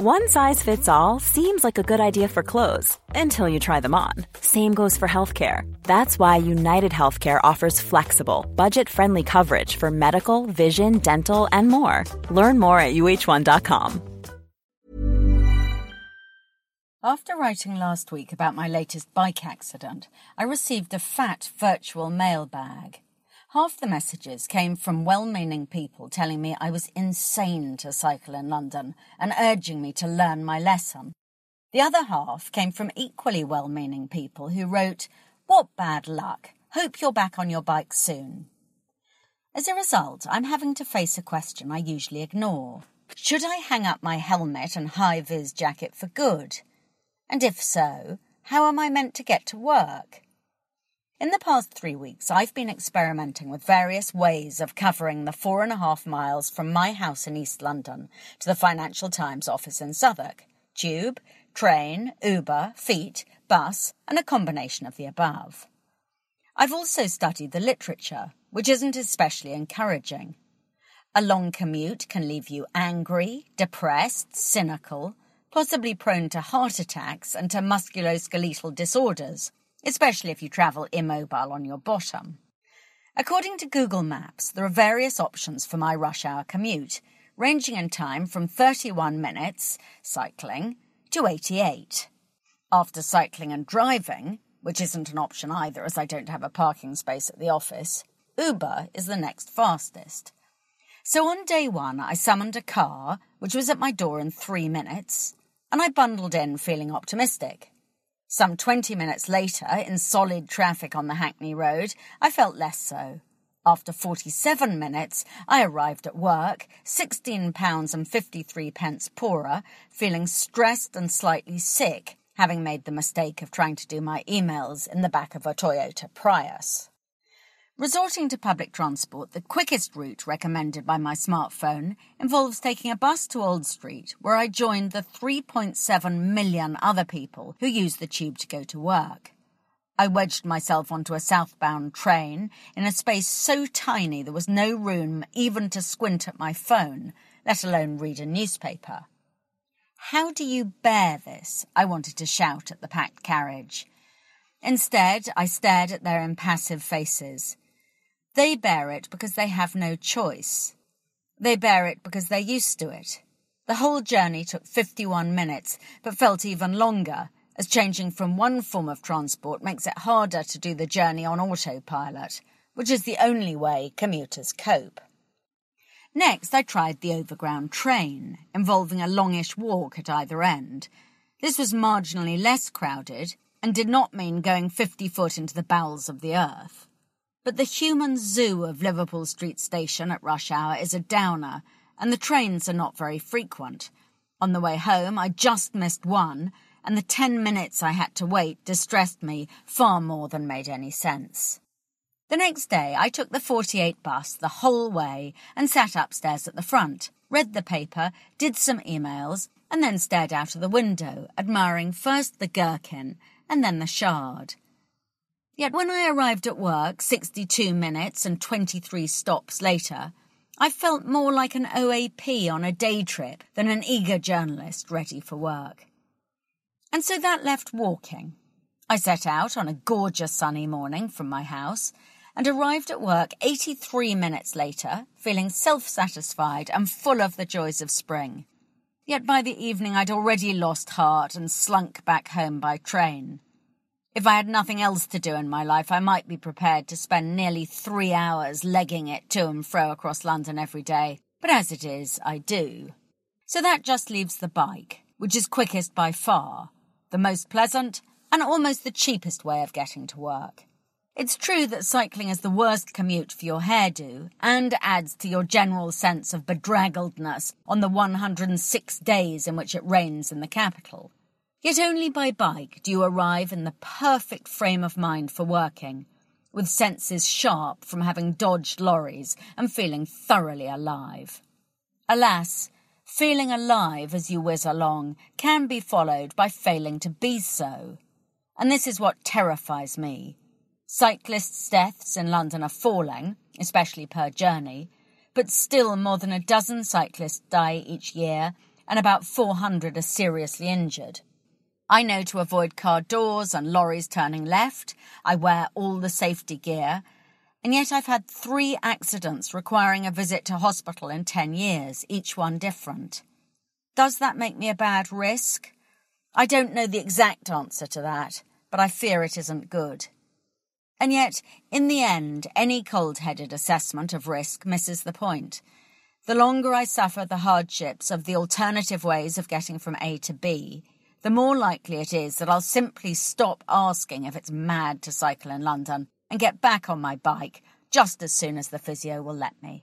One size fits all seems like a good idea for clothes until you try them on. Same goes for healthcare. That's why United Healthcare offers flexible, budget friendly coverage for medical, vision, dental, and more. Learn more at uh1.com. After writing last week about my latest bike accident, I received a fat virtual mailbag. Half the messages came from well meaning people telling me I was insane to cycle in London and urging me to learn my lesson. The other half came from equally well meaning people who wrote, What bad luck! Hope you're back on your bike soon. As a result, I'm having to face a question I usually ignore. Should I hang up my helmet and high vis jacket for good? And if so, how am I meant to get to work? In the past three weeks, I've been experimenting with various ways of covering the four and a half miles from my house in East London to the Financial Times office in Southwark. Tube, train, Uber, feet, bus, and a combination of the above. I've also studied the literature, which isn't especially encouraging. A long commute can leave you angry, depressed, cynical, possibly prone to heart attacks and to musculoskeletal disorders, especially if you travel immobile on your bottom. According to Google Maps, there are various options for my rush hour commute, ranging in time from 31 minutes cycling to 88. After cycling and driving, which isn't an option either as I don't have a parking space at the office, Uber is the next fastest. So on day one, I summoned a car, which was at my door in three minutes, and I bundled in feeling optimistic. Some 20 minutes later, in solid traffic on the Hackney Road, I felt less so. After 47 minutes, I arrived at work, £16 and 53 pence poorer, feeling stressed and slightly sick, having made the mistake of trying to do my emails in the back of a Toyota Prius. Resorting to public transport, the quickest route recommended by my smartphone involves taking a bus to Old Street, where I joined the 3.7 million other people who use the tube to go to work. I wedged myself onto a southbound train in a space so tiny there was no room even to squint at my phone, let alone read a newspaper. How do you bear this? I wanted to shout at the packed carriage. Instead, I stared at their impassive faces. They bear it because they have no choice. They bear it because they're used to it. The whole journey took 51 minutes, but felt even longer, as changing from one form of transport makes it harder to do the journey on autopilot, which is the only way commuters cope. Next, I tried the overground train, involving a longish walk at either end. This was marginally less crowded and did not mean going 50 foot into the bowels of the earth. But the human zoo of Liverpool Street Station at rush hour is a downer, and the trains are not very frequent. On the way home, I just missed one, and the ten minutes I had to wait distressed me far more than made any sense. The next day, I took the 48 bus the whole way and sat upstairs at the front, read the paper, did some emails, and then stared out of the window, admiring first the gherkin and then the shard. Yet when I arrived at work 62 minutes and 23 stops later, I felt more like an OAP on a day trip than an eager journalist ready for work. And so that left walking. I set out on a gorgeous sunny morning from my house and arrived at work 83 minutes later, feeling self satisfied and full of the joys of spring. Yet by the evening I'd already lost heart and slunk back home by train. If I had nothing else to do in my life, I might be prepared to spend nearly three hours legging it to and fro across London every day. But as it is, I do. So that just leaves the bike, which is quickest by far, the most pleasant, and almost the cheapest way of getting to work. It's true that cycling is the worst commute for your hairdo and adds to your general sense of bedraggledness on the 106 days in which it rains in the capital. Yet only by bike do you arrive in the perfect frame of mind for working, with senses sharp from having dodged lorries and feeling thoroughly alive. Alas, feeling alive as you whiz along can be followed by failing to be so. And this is what terrifies me. Cyclists' deaths in London are falling, especially per journey, but still more than a dozen cyclists die each year and about 400 are seriously injured. I know to avoid car doors and lorries turning left. I wear all the safety gear. And yet I've had three accidents requiring a visit to hospital in 10 years, each one different. Does that make me a bad risk? I don't know the exact answer to that, but I fear it isn't good. And yet, in the end, any cold headed assessment of risk misses the point. The longer I suffer the hardships of the alternative ways of getting from A to B, the more likely it is that I'll simply stop asking if it's mad to cycle in London and get back on my bike just as soon as the physio will let me.